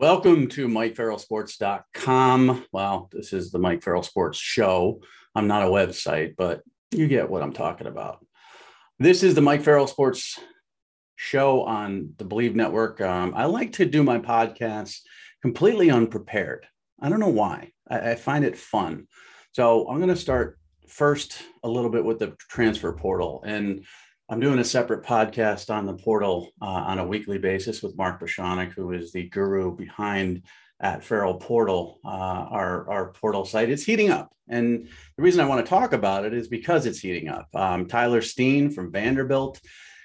Welcome to MikeFarrellSports.com. Well, this is the Mike Farrell Sports Show. I'm not a website, but you get what I'm talking about. This is the Mike Farrell Sports Show on the Bleav Network. Um, I like to do my podcasts completely unprepared. I don't know why. I, I find it fun. So I'm going to start first a little bit with the transfer portal. And I'm doing a separate podcast on the portal uh, on a weekly basis with Mark Bishonik, who is the guru behind at Farrell Portal, uh, our, our portal site. It's heating up. And the reason I want to talk about it is because it's heating up. Um, Tyler Steen from Vanderbilt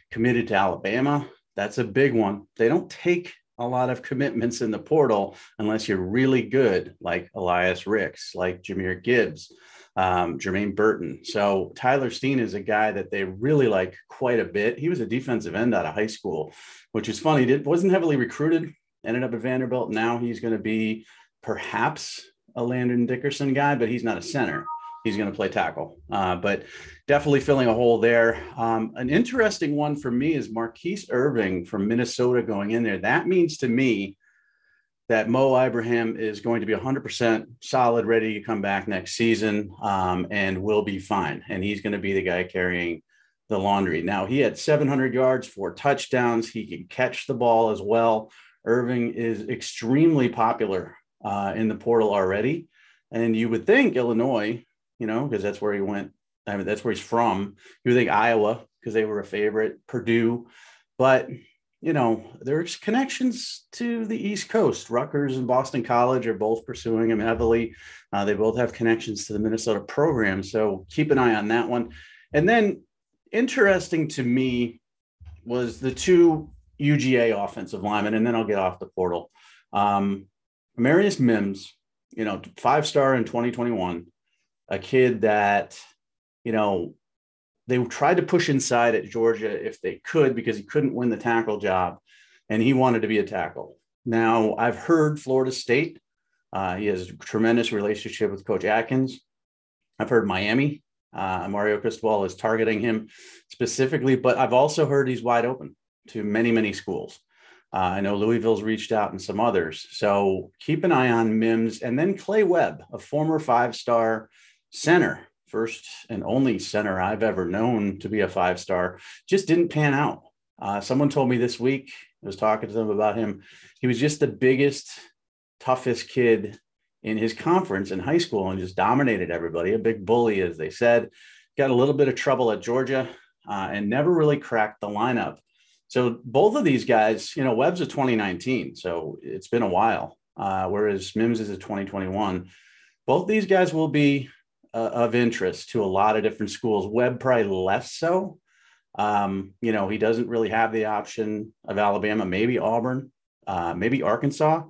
committed to Alabama. That's a big one. They don't take a lot of commitments in the portal unless you're really good, like Elias Ricks, like Jahmyr Gibbs um, Jermaine Burton. So Tyler Steen is a guy that they really like quite a bit. He was a defensive end out of high school, which is funny. Did wasn't heavily recruited. Ended up at Vanderbilt. Now he's going to be perhaps a Landon Dickerson guy, but he's not a center. He's going to play tackle, uh, but definitely filling a hole there. Um, an interesting one for me is Mar'Keise Irving from Minnesota going in there. That means to me that Mo Ibrahim is going to be 100% solid, ready to come back next season, um, and will be fine. And he's going to be the guy carrying the laundry. Now, he had 700 yards, four touchdowns. He can catch the ball as well. Irving is extremely popular uh, in the portal already. And you would think Illinois, you know, because that's where he went. I mean, that's where he's from. You would think Iowa, because they were a favorite, Purdue. But you know, there's connections to the East Coast. Rutgers and Boston College are both pursuing him heavily. Uh, they both have connections to the Minnesota program. So keep an eye on that one. And then, interesting to me was the two UGA offensive linemen, and then I'll get off the portal. Um, Marius Mims, you know, five star in 2021, a kid that, you know, they tried to push inside at Georgia if they could because he couldn't win the tackle job and he wanted to be a tackle. Now, I've heard Florida State, uh, he has a tremendous relationship with Coach Atkins. I've heard Miami, uh, Mario Cristobal is targeting him specifically, but I've also heard he's wide open to many, many schools. Uh, I know Louisville's reached out and some others. So keep an eye on Mims and then Clay Webb, a former five star center first and only center I've ever known to be a five star, just didn't pan out. Uh, someone told me this week, I was talking to them about him. He was just the biggest, toughest kid in his conference in high school and just dominated everybody, a big bully, as they said. Got a little bit of trouble at Georgia uh, and never really cracked the lineup. So both of these guys, you know, Webb's a 2019, so it's been a while, uh, whereas Mims is a 2021. Both these guys will be uh, of interest to a lot of different schools. Webb probably less so. Um, you know, he doesn't really have the option of Alabama, maybe Auburn, uh, maybe Arkansas.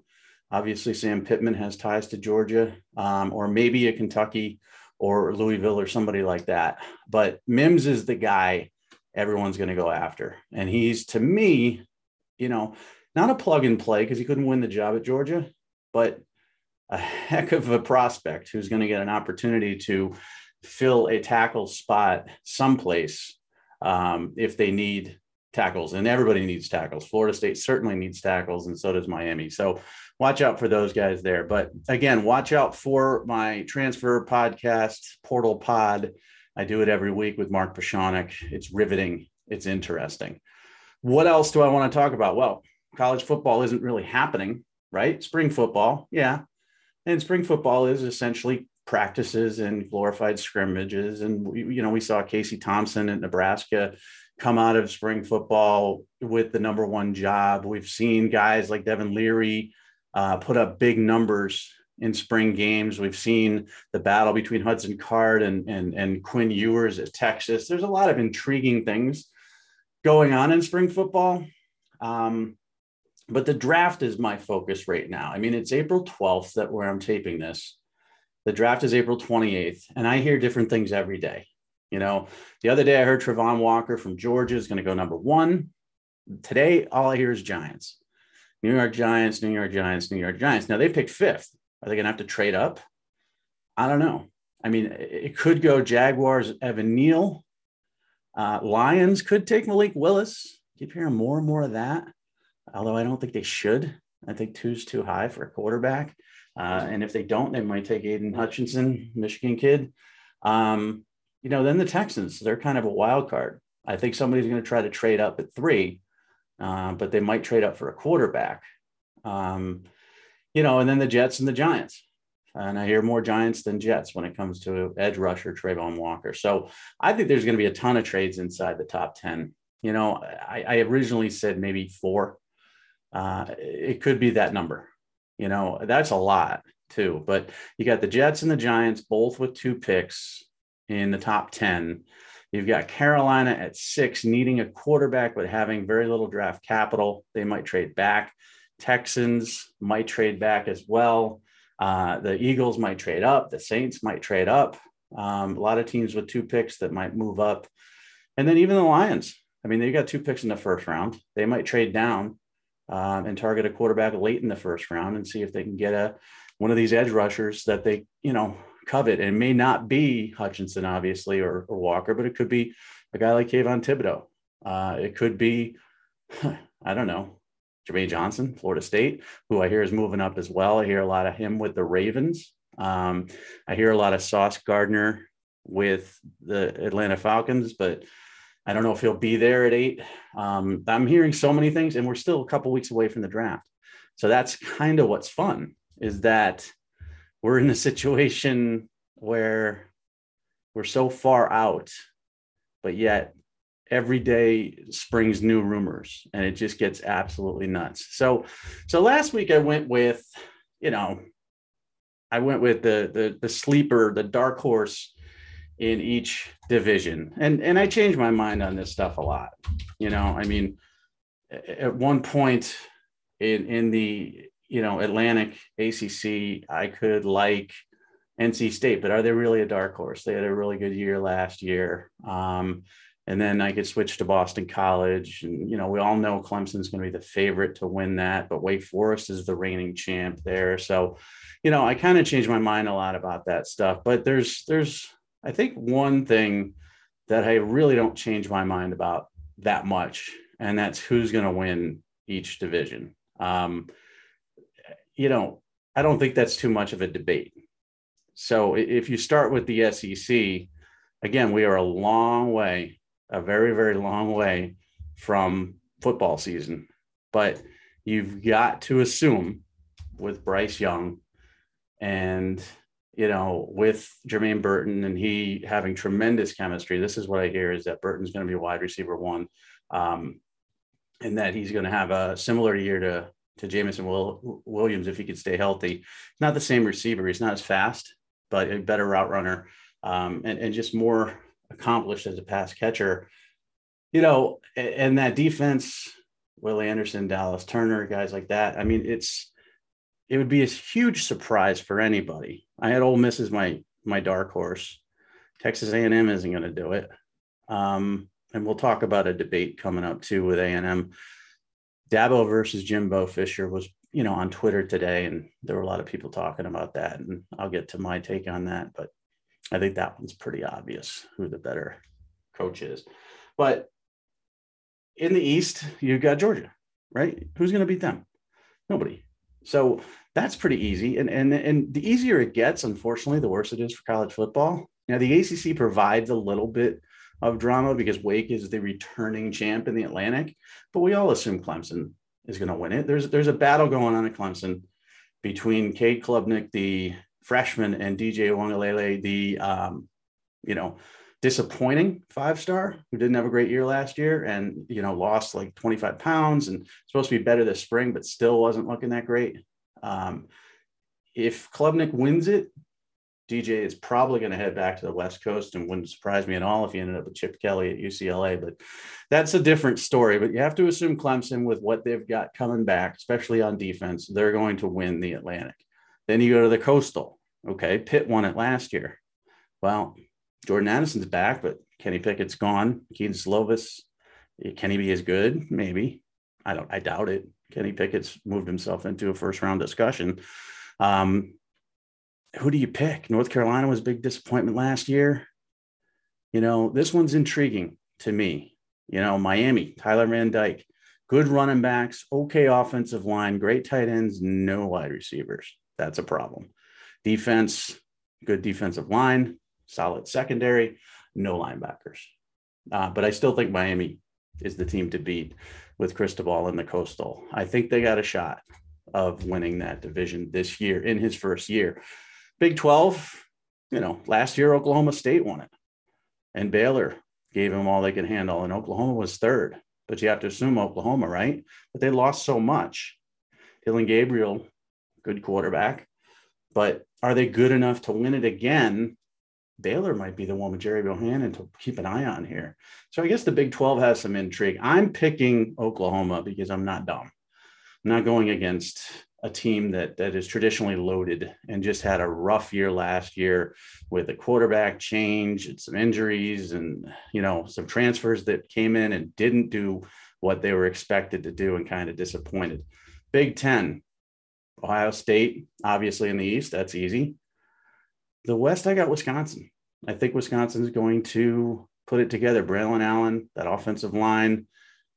Obviously, Sam Pittman has ties to Georgia, um, or maybe a Kentucky or Louisville or somebody like that. But Mims is the guy everyone's going to go after. And he's, to me, you know, not a plug and play because he couldn't win the job at Georgia, but a heck of a prospect who's going to get an opportunity to fill a tackle spot someplace um, if they need tackles. And everybody needs tackles. Florida State certainly needs tackles, and so does Miami. So watch out for those guys there. But again, watch out for my transfer podcast, Portal Pod. I do it every week with Mark Bishonik. It's riveting. It's interesting. What else do I want to talk about? Well, college football isn't really happening, right? Spring football, yeah, and spring football is essentially practices and glorified scrimmages. And we, you know, we saw Casey Thompson at Nebraska come out of spring football with the number one job. We've seen guys like Devin Leary uh, put up big numbers in spring games. We've seen the battle between Hudson Card and, and, and Quinn Ewers at Texas. There's a lot of intriguing things going on in spring football. Um, but the draft is my focus right now. I mean, it's April 12th that where I'm taping this. The draft is April 28th, and I hear different things every day. You know, the other day I heard Travon Walker from Georgia is going to go number one. Today, all I hear is Giants. New York Giants, New York Giants, New York Giants. Now they picked fifth. Are they going to have to trade up? I don't know. I mean, it could go Jaguars, Evan Neal. Uh, Lions could take Malik Willis. Keep hearing more and more of that although I don't think they should. I think two's too high for a quarterback. Uh, and if they don't, they might take Aiden Hutchinson, Michigan kid. Um, you know, then the Texans, they're kind of a wild card. I think somebody's going to try to trade up at three, uh, but they might trade up for a quarterback. Um, you know, and then the Jets and the Giants. And I hear more Giants than Jets when it comes to edge rusher Travon Walker. So I think there's going to be a ton of trades inside the top 10. You know, I, I originally said maybe four. Uh, it could be that number. You know, that's a lot too. But you got the Jets and the Giants both with two picks in the top 10. You've got Carolina at six, needing a quarterback, but having very little draft capital. They might trade back. Texans might trade back as well. Uh, the Eagles might trade up. The Saints might trade up. Um, a lot of teams with two picks that might move up. And then even the Lions. I mean, they got two picks in the first round. They might trade down um, and target a quarterback late in the first round and see if they can get a one of these edge rushers that they, you know, covet. And it may not be Hutchinson, obviously, or, or Walker, but it could be a guy like Kayvon Thibodeaux. Uh, it could be, I don't know, Jermaine Johnson, Florida State, who I hear is moving up as well. I hear a lot of him with the Ravens. Um, I hear a lot of Sauce Gardner with the Atlanta Falcons, but I don't know if he'll be there at eight. Um, I'm hearing so many things, and we're still a couple weeks away from the draft. So that's kind of what's fun is that we're in a situation where we're so far out, but yet every day springs new rumors and it just gets absolutely nuts. So so last week I went with, you know, I went with the the the sleeper, the dark horse in each division. And and I change my mind on this stuff a lot. You know, I mean at one point in in the, you know, Atlantic ACC, I could like NC State, but are they really a dark horse? They had a really good year last year. Um, and then I could switch to Boston College. And, you know, we all know Clemson's going to be the favorite to win that, but Wake Forest is the reigning champ there. So, you know, I kind of changed my mind a lot about that stuff. But there's, there's, I think one thing that I really don't change my mind about that much, and that's who's going to win each division. Um, you know, I don't think that's too much of a debate. So if you start with the SEC, again, we are a long way a very, very long way from football season. But you've got to assume with Bryce Young and, you know, with Jermaine Burton and he having tremendous chemistry. This is what I hear is that Burton's going to be wide receiver one. Um, and that he's going to have a similar year to to Jameson Will, Williams if he could stay healthy. Not the same receiver. He's not as fast, but a better route runner um, and, and just more accomplished as a pass catcher. You know, and that defense, Willie Anderson, Dallas Turner, guys like that. I mean, it's it would be a huge surprise for anybody. I had Ole Miss as my my dark horse. Texas A&M isn't going to do it. Um, and we'll talk about a debate coming up too with A&M. Dabo versus Jimbo Fisher was, you know, on Twitter today, and there were a lot of people talking about that. And I'll get to my take on that. But I think that one's pretty obvious who the better coach is. But in the East, you've got Georgia, right? Who's going to beat them? Nobody. So that's pretty easy. And, and, and the easier it gets, unfortunately, the worse it is for college football. Now, the ACC provides a little bit of drama because Wake is the returning champ in the Atlantic, but we all assume Clemson is going to win it. There's, there's a battle going on at Clemson between Cade Klubnik, the freshman and DJ Uiagalelei, the um, you know disappointing five star who didn't have a great year last year and you know lost like 25 pounds and supposed to be better this spring but still wasn't looking that great. Um, if Klubnik wins it, DJ is probably going to head back to the West Coast and wouldn't surprise me at all if he ended up with Chip Kelly at UCLA. But that's a different story. But you have to assume Clemson, with what they've got coming back, especially on defense, they're going to win the Atlantic. Then you go to the Coastal. Okay, Pitt won it last year. Well, Jordan Addison's back, but Kenny Pickett's gone. Kedon Slovis, can he be as good? Maybe. I don't. I doubt it. Kenny Pickett's moved himself into a first round discussion. Um, who do you pick? North Carolina was a big disappointment last year. You know, this one's intriguing to me. You know, Miami, Tyler Van Dyke, good running backs, okay offensive line, great tight ends, no wide receivers. That's a problem. Defense, good defensive line, solid secondary, no linebackers. Uh, but I still think Miami is the team to beat with Cristobal in the Coastal. I think they got a shot of winning that division this year in his first year. Big 12, you know, last year Oklahoma State won it and Baylor gave them all they could handle, and Oklahoma was third. But you have to assume Oklahoma, right? But they lost so much. Dillon Gabriel, good quarterback, but are they good enough to win it again? Baylor might be the one with Gerry Bohanon to keep an eye on here. So I guess the Big 12 has some intrigue. I'm picking Oklahoma because I'm not dumb. I'm not going against a team that that is traditionally loaded and just had a rough year last year with a quarterback change and some injuries and you know some transfers that came in and didn't do what they were expected to do and kind of disappointed. Big 10, Ohio State, obviously in the East, that's easy. The West, I got Wisconsin. I think Wisconsin is going to put it together. Braelon Allen, that offensive line,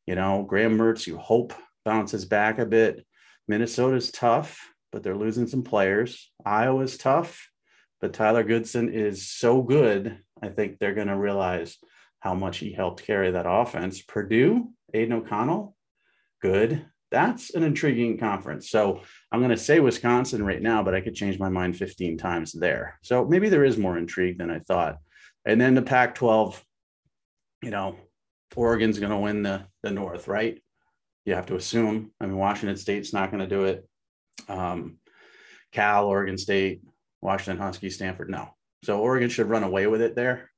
you know, Graham Mertz, you hope bounces back a bit. Minnesota's tough, but they're losing some players. Iowa's tough, but Tyler Goodson is so good. I think they're going to realize how much he helped carry that offense. Purdue, Aidan O'Connell, good. That's an intriguing conference. So I'm going to say Wisconsin right now, but I could change my mind 15 times there. So maybe there is more intrigue than I thought. And then the Pac 12, you know, Oregon's going to win the, the North, right? you have to assume. I mean, Washington State's not going to do it. Um, Cal, Oregon State, Washington Huskies, Stanford, no. So Oregon should run away with it there.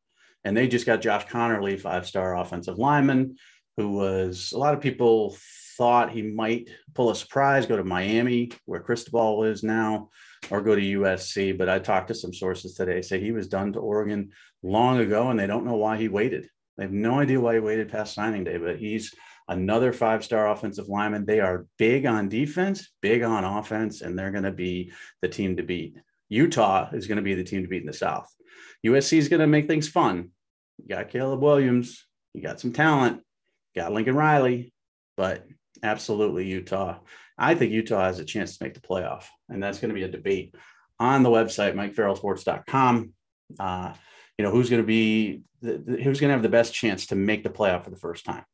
And they just got Josh Conerly, five star offensive lineman, who was a lot of people thought he might pull a surprise, go to Miami, where Cristobal is now, or go to USC. But I talked to some sources today, say he was done to Oregon long ago, and they don't know why he waited. They have no idea why he waited past signing day, but he's another five star offensive lineman. They are big on defense, big on offense, and they're going to be the team to beat. Utah is going to be the team to beat in the South. USC is going to make things fun. You got Caleb Williams, you got some talent, you got Lincoln Riley, but absolutely Utah. I think Utah has a chance to make the playoff, and that's going to be a debate on the website, MikeFarrellSports.com. Uh, you know who's going to be who's going to have the best chance to make the playoff for the first time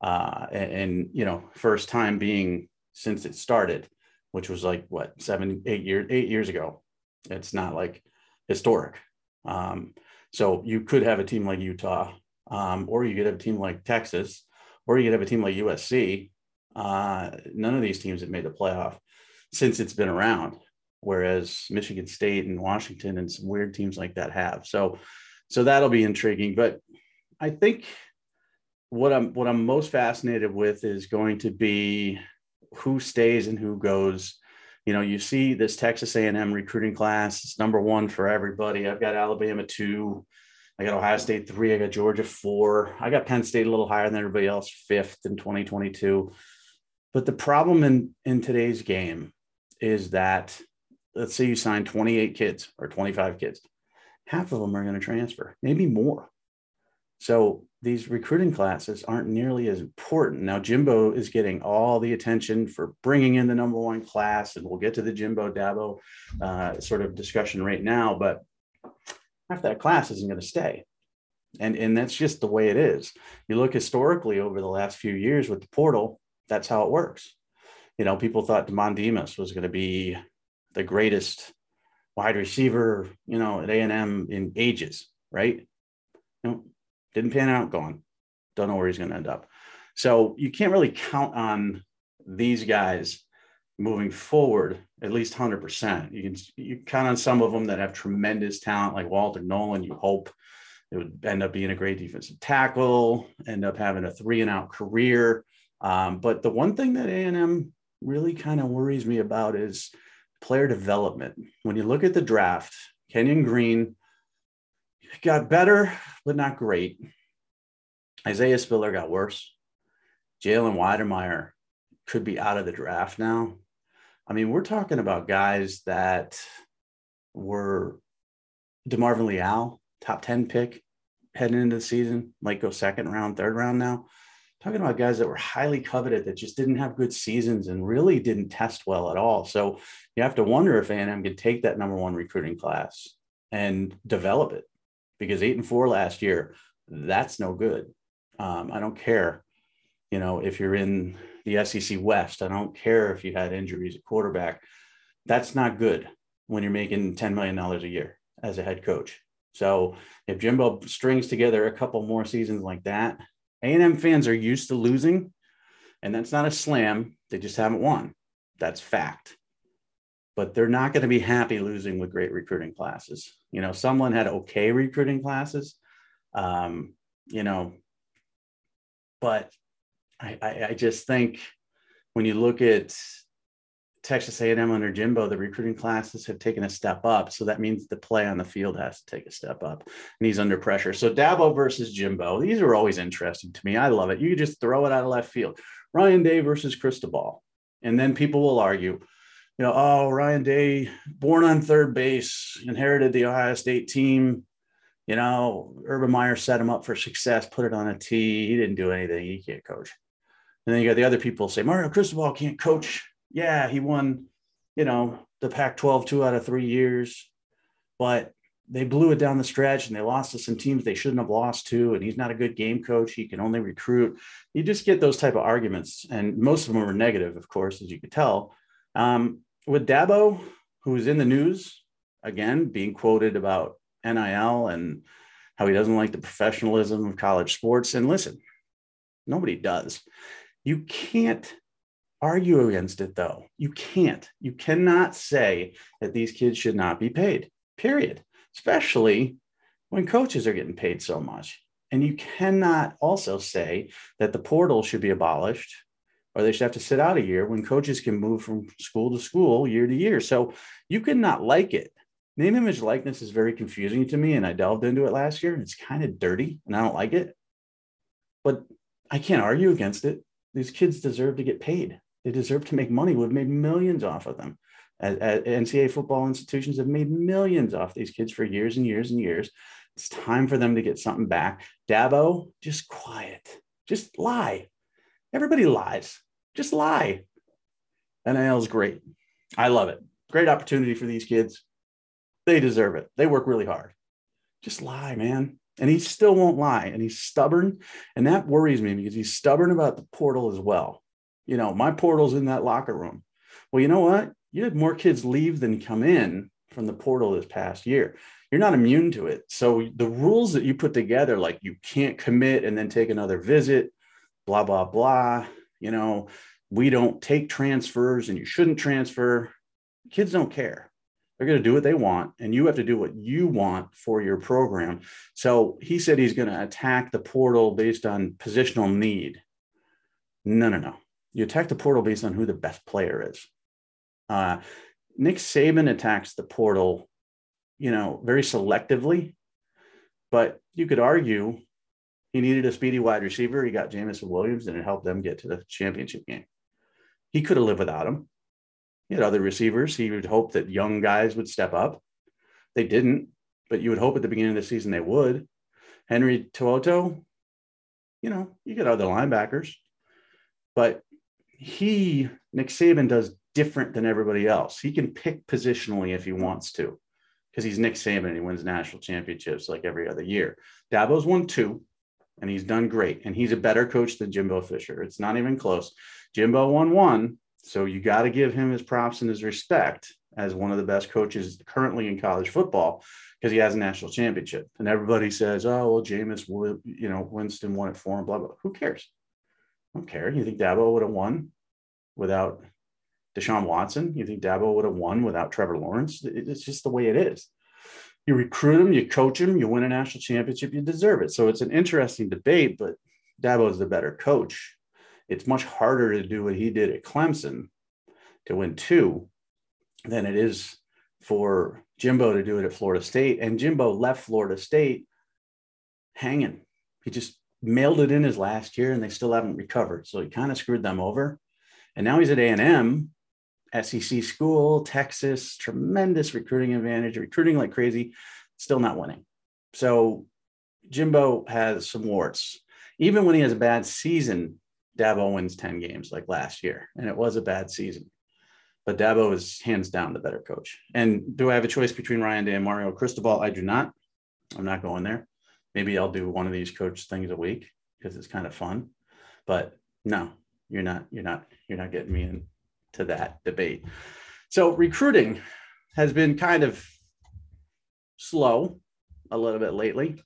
uh, and, and, you know, first time being since it started, which was like what seven, eight years, eight years ago. It's not like historic. Um, so you could have a team like Utah, um, or you could have a team like Texas, or you could have a team like USC. Uh, none of these teams have made the playoff since it's been around, whereas Michigan State and Washington and some weird teams like that have. So, so that'll be intriguing. But I think what I'm what I'm most fascinated with is going to be who stays and who goes. You know, you see this Texas A&M recruiting class. It's number one for everybody. I've got Alabama two. I got Ohio State three. I got Georgia four. I got Penn State a little higher than everybody else, fifth in 2022. But the problem in in today's game is that let's say you sign 28 kids or 25 kids, half of them are going to transfer, maybe more. So these recruiting classes aren't nearly as important. Now, Jimbo is getting all the attention for bringing in the number one class, and we'll get to the Jimbo Dabo uh, sort of discussion right now. But half that class isn't going to stay. And, and that's just the way it is. You look historically over the last few years with the portal, that's how it works. You know, people thought Demond Demas was going to be the greatest wide receiver, you know, at A&M in ages, right? You know, didn't pan out, gone. Don't know where he's going to end up. So you can't really count on these guys moving forward at least 100%. You can you count on some of them that have tremendous talent, like Walter Nolan. You hope it would end up being a great defensive tackle, end up having a three and out career. Um, but the one thing that A&M really kind of worries me about is player development. When you look at the draft, Kenyon Green got better, but not great. Isaiah Spiller got worse. Jalen Wydermyer could be out of the draft now. I mean, we're talking about guys that were DeMarvin Leal, top 10 pick heading into the season, might go second round, third round now. Talking about guys that were highly coveted that just didn't have good seasons and really didn't test well at all. So you have to wonder if A&M can take that number one recruiting class and develop it because eight and four last year, that's no good. Um, I don't care, you know, if you're in the SEC West. I don't care if you had injuries at quarterback. That's not good when you're making $10 million a year as a head coach. So if Jimbo strings together a couple more seasons like that, A&M fans are used to losing, and that's not a slam. They just haven't won. That's fact. But they're not going to be happy losing with great recruiting classes. You know, someone had okay recruiting classes, um, you know, but I, I, I just think when you look at Texas A&M under Jimbo, the recruiting classes have taken a step up. So that means the play on the field has to take a step up, and he's under pressure. So Dabo versus Jimbo, these are always interesting to me. I love it. You just throw it out of left field. Ryan Day versus Cristobal, and then people will argue, you know, oh Ryan Day, born on third base, inherited the Ohio State team. You know, Urban Meyer set him up for success, put it on a tee. He didn't do anything. He can't coach. And then you got the other people say Mario Cristobal can't coach yeah, he won, you know, the Pac 12 two out of three years, but they blew it down the stretch and they lost to some teams they shouldn't have lost to. And he's not a good game coach. He can only recruit. You just get those type of arguments. And most of them are negative, of course, as you could tell. Um, with Dabo, who's in the news, again, being quoted about NIL and how he doesn't like the professionalism of college sports. And listen, nobody does. You can't argue against it though. You can't. You cannot say that these kids should not be paid, period, especially when coaches are getting paid so much. And you cannot also say that the portal should be abolished or they should have to sit out a year when coaches can move from school to school year to year. So you cannot like it. Name, image, likeness is very confusing to me. And I delved into it last year it's kind of dirty and I don't like it. But I can't argue against it. These kids deserve to get paid. They deserve to make money. We've made millions off of them. NCAA football institutions have made millions off these kids for years and years and years. It's time for them to get something back. Dabo, just quiet. Just lie. Everybody lies. Just lie. NIL is great. I love it. Great opportunity for these kids. They deserve it. They work really hard. Just lie, man. And he still won't lie. And he's stubborn. And that worries me because he's stubborn about the portal as well you know, my portal's in that locker room. Well, you know what? You had more kids leave than come in from the portal this past year. You're not immune to it. So the rules that you put together, like you can't commit and then take another visit, blah, blah, blah. You know, we don't take transfers and you shouldn't transfer. Kids don't care. They're going to do what they want, and you have to do what you want for your program. So he said he's going to attack the portal based on positional need. No, no, no you attack the portal based on who the best player is. Uh, Nick Saban attacks the portal, you know, very selectively, but you could argue he needed a speedy wide receiver. He got Jameson Williams and it helped them get to the championship game. He could have lived without him. He had other receivers. He would hope that young guys would step up. They didn't, but you would hope at the beginning of the season they would. Henry To'oTo'o, you know, you get other linebackers, but he Nick Saban does different than everybody else. He can pick positionally if he wants to, because he's Nick Saban and he wins national championships like every other year. Dabo's won two, and he's done great. And he's a better coach than Jimbo Fisher. It's not even close. Jimbo won one, so you got to give him his props and his respect as one of the best coaches currently in college football because he has a national championship. And everybody says, "Oh, well, Jameis, you know, Winston won it for him." Blah blah. Who cares? Don't care. You think Dabo would have won without Deshaun Watson? You think Dabo would have won without Trevor Lawrence? It's just the way it is. You recruit him, you coach him, you win a national championship, you deserve it. So it's an interesting debate, but Dabo is the better coach. It's much harder to do what he did at Clemson to win two than it is for Jimbo to do it at Florida State. And Jimbo left Florida State hanging. He just mailed it in his last year and they still haven't recovered. So he kind of screwed them over. And now he's at A&M, SEC school, Texas, tremendous recruiting advantage, recruiting like crazy, still not winning. So Jimbo has some warts. Even when he has a bad season, Dabo wins 10 games like last year, and it was a bad season. But Dabo is hands down the better coach. And do I have a choice between Ryan Day and Mario Cristobal? I do not. I'm not going there. Maybe I'll do one of these coach things a week because it's kind of fun. But no, you're not, you're not, you're not getting me into that debate. So recruiting has been kind of slow a little bit lately.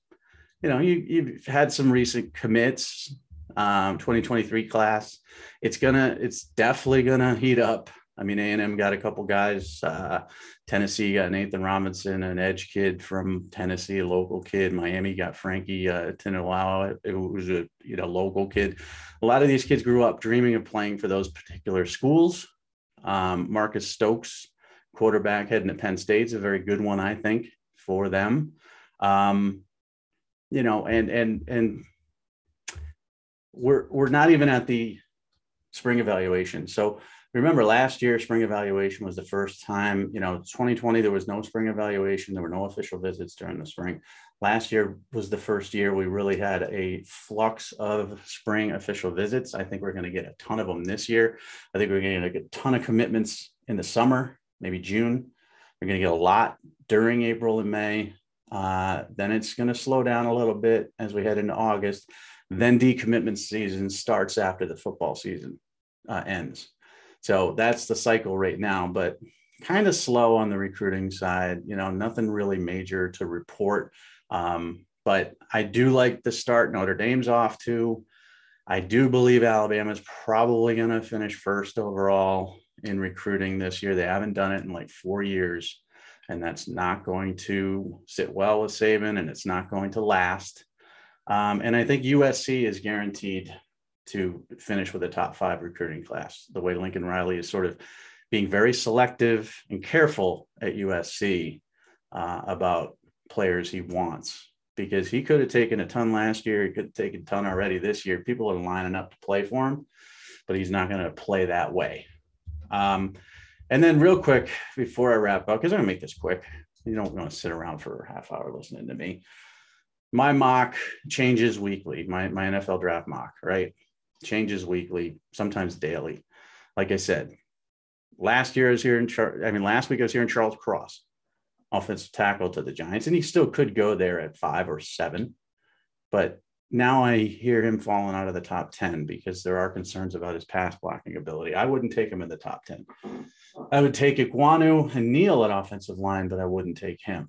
You know, you, you've had some recent commits, um, 2023 class. It's gonna, it's definitely gonna heat up. I mean, A&M got a couple guys. Uh, Tennessee got Nathan Robinson, an edge kid from Tennessee, a local kid. Miami got Frankie uh, Tinalau, it was a you know local kid. A lot of these kids grew up dreaming of playing for those particular schools. Um, Marcus Stokes, quarterback heading to Penn State, is a very good one, I think, for them. Um, you know, and and and we're we're not even at the spring evaluation. So remember last year spring evaluation was the first time you know 2020 there was no spring evaluation. There were no official visits during the spring. Last year was the first year we really had a flux of spring official visits. I think we're going to get a ton of them this year. I think we're going to get a ton of commitments in the summer maybe june. We're going to get a lot during april and may. Uh, then it's going to slow down a little bit as we head into August. Then decommitment season starts after the football season uh, ends. So that's the cycle right now, but kind of slow on the recruiting side. You know, nothing really major to report. Um, but I do like the start Notre Dame's off to. I do believe Alabama's probably going to finish first overall in recruiting this year. They haven't done it in like four years and that's not going to sit well with Saban, and it's not going to last. Um, and I think USC is guaranteed to finish with a top five recruiting class. The way Lincoln Riley is sort of being very selective and careful at USC uh, about players he wants, because he could have taken a ton last year. He could have taken a ton already this year. People are lining up to play for him, but he's not going to play that way. Um, and then, real quick before I wrap up, because I'm gonna make this quick. You don't want to sit around for a half hour listening to me. My mock changes weekly. My my NFL draft mock, right? Changes weekly, sometimes daily. Like I said, last year I was here in Char- I mean, last week I was here in Charles Cross, offensive tackle to the Giants, and he still could go there at five or seven, but now I hear him falling out of the top 10 because there are concerns about his pass blocking ability. I wouldn't take him in the top 10. I would take Ekwonu and Neal at offensive line, but I wouldn't take him.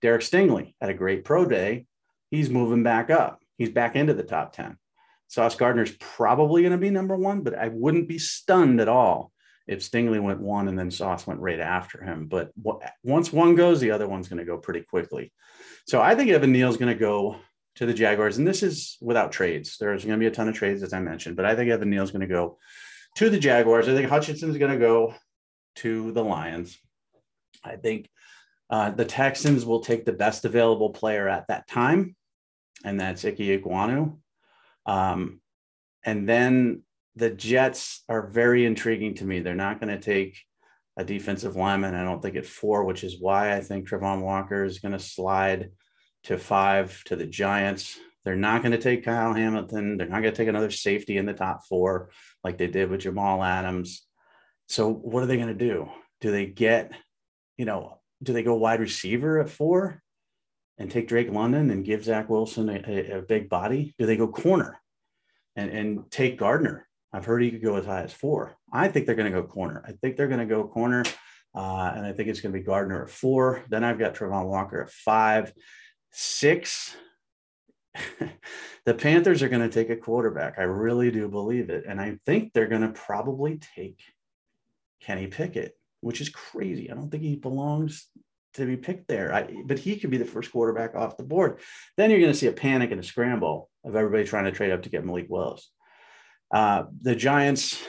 Derek Stingley had a great pro day. He's moving back up. He's back into the top 10. Sauce Gardner's probably going to be number one, but I wouldn't be stunned at all if Stingley went one and then Sauce went right after him. But once one goes, the other one's going to go pretty quickly. So I think Evan Neal's going to go to the Jaguars. And this is without trades. There's going to be a ton of trades, as I mentioned, but I think Evan Neal's going to go to the Jaguars. I think Hutchinson's going to go to the Lions. I think uh, the Texans will take the best available player at that time, and that's Ickey Ekwonu. Um, and then the Jets are very intriguing to me. They're not going to take a defensive lineman, I don't think, at four, which is why I think Travon Walker is going to slide to five to the Giants. They're not going to take Kyle Hamilton. They're not going to take another safety in the top four like they did with Jamal Adams. So what are they going to do? Do they get, you know, do they go wide receiver at four and take Drake London and give Zach Wilson a, a, a big body? Do they go corner and, and take Gardner? I've heard he could go as high as four. I think they're going to go corner. I think they're going to go corner. Uh, and I think it's going to be Gardner at four. Then I've got Travon Walker at five. Six, the Panthers are going to take a quarterback. I really do believe it. And I think they're going to probably take Kenny Pickett, which is crazy. I don't think he belongs to be picked there. I, but he could be the first quarterback off the board. Then you're going to see a panic and a scramble of everybody trying to trade up to get Malik Willis. Uh, the Giants,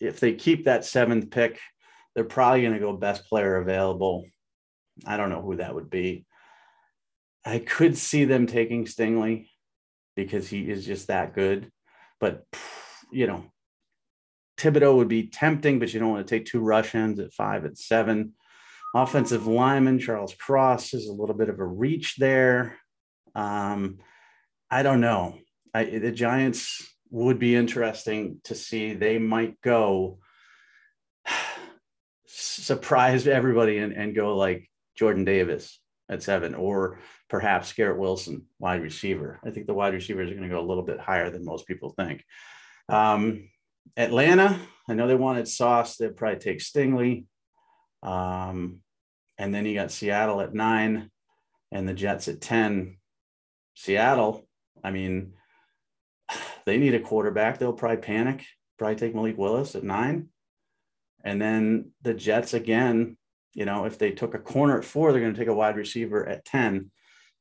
if they keep that seventh pick, they're probably going to go best player available. I don't know who that would be. I could see them taking Stingley because he is just that good. But, you know, Thibodeaux would be tempting, but you don't want to take two rushers at five at seven. Offensive lineman Charles Cross is a little bit of a reach there. Um, I don't know. I, the Giants would be interesting to see. They might go surprise everybody and, and go like Jordan Davis at seven, or perhaps Garrett Wilson, wide receiver. I think the wide receivers are going to go a little bit higher than most people think. Um, Atlanta, I know they wanted Sauce. They'd probably take Stingley. Um, and then you got Seattle at nine and the Jets at 10. Seattle, I mean, they need a quarterback. They'll probably panic, probably take Malik Willis at nine. And then the Jets again, you know, if they took a corner at four, they're going to take a wide receiver at 10.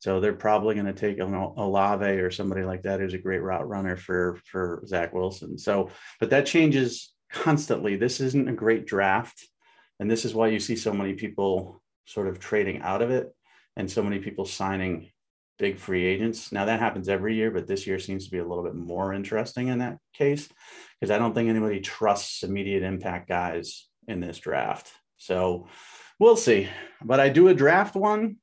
So they're probably going to take a Olave or somebody like that who's a great route runner for for Zach Wilson. So, but that changes constantly. This isn't a great draft, and this is why you see so many people sort of trading out of it, and so many people signing big free agents. Now that happens every year, but this year seems to be a little bit more interesting in that case because I don't think anybody trusts immediate impact guys in this draft. So we'll see. But I do a draft one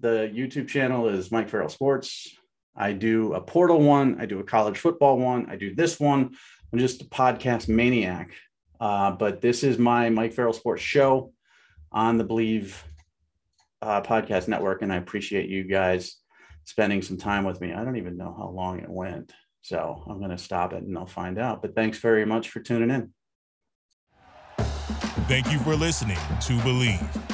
the YouTube channel is Mike Farrell Sports. I do a portal one. I do a college football one. I do this one. I'm just a podcast maniac. Uh, but this is my Mike Farrell Sports show on the Bleav uh, Podcast Network. And I appreciate you guys spending some time with me. I don't even know how long it went. So I'm going to stop it and I'll find out. But thanks very much for tuning in. Thank you for listening to Bleav.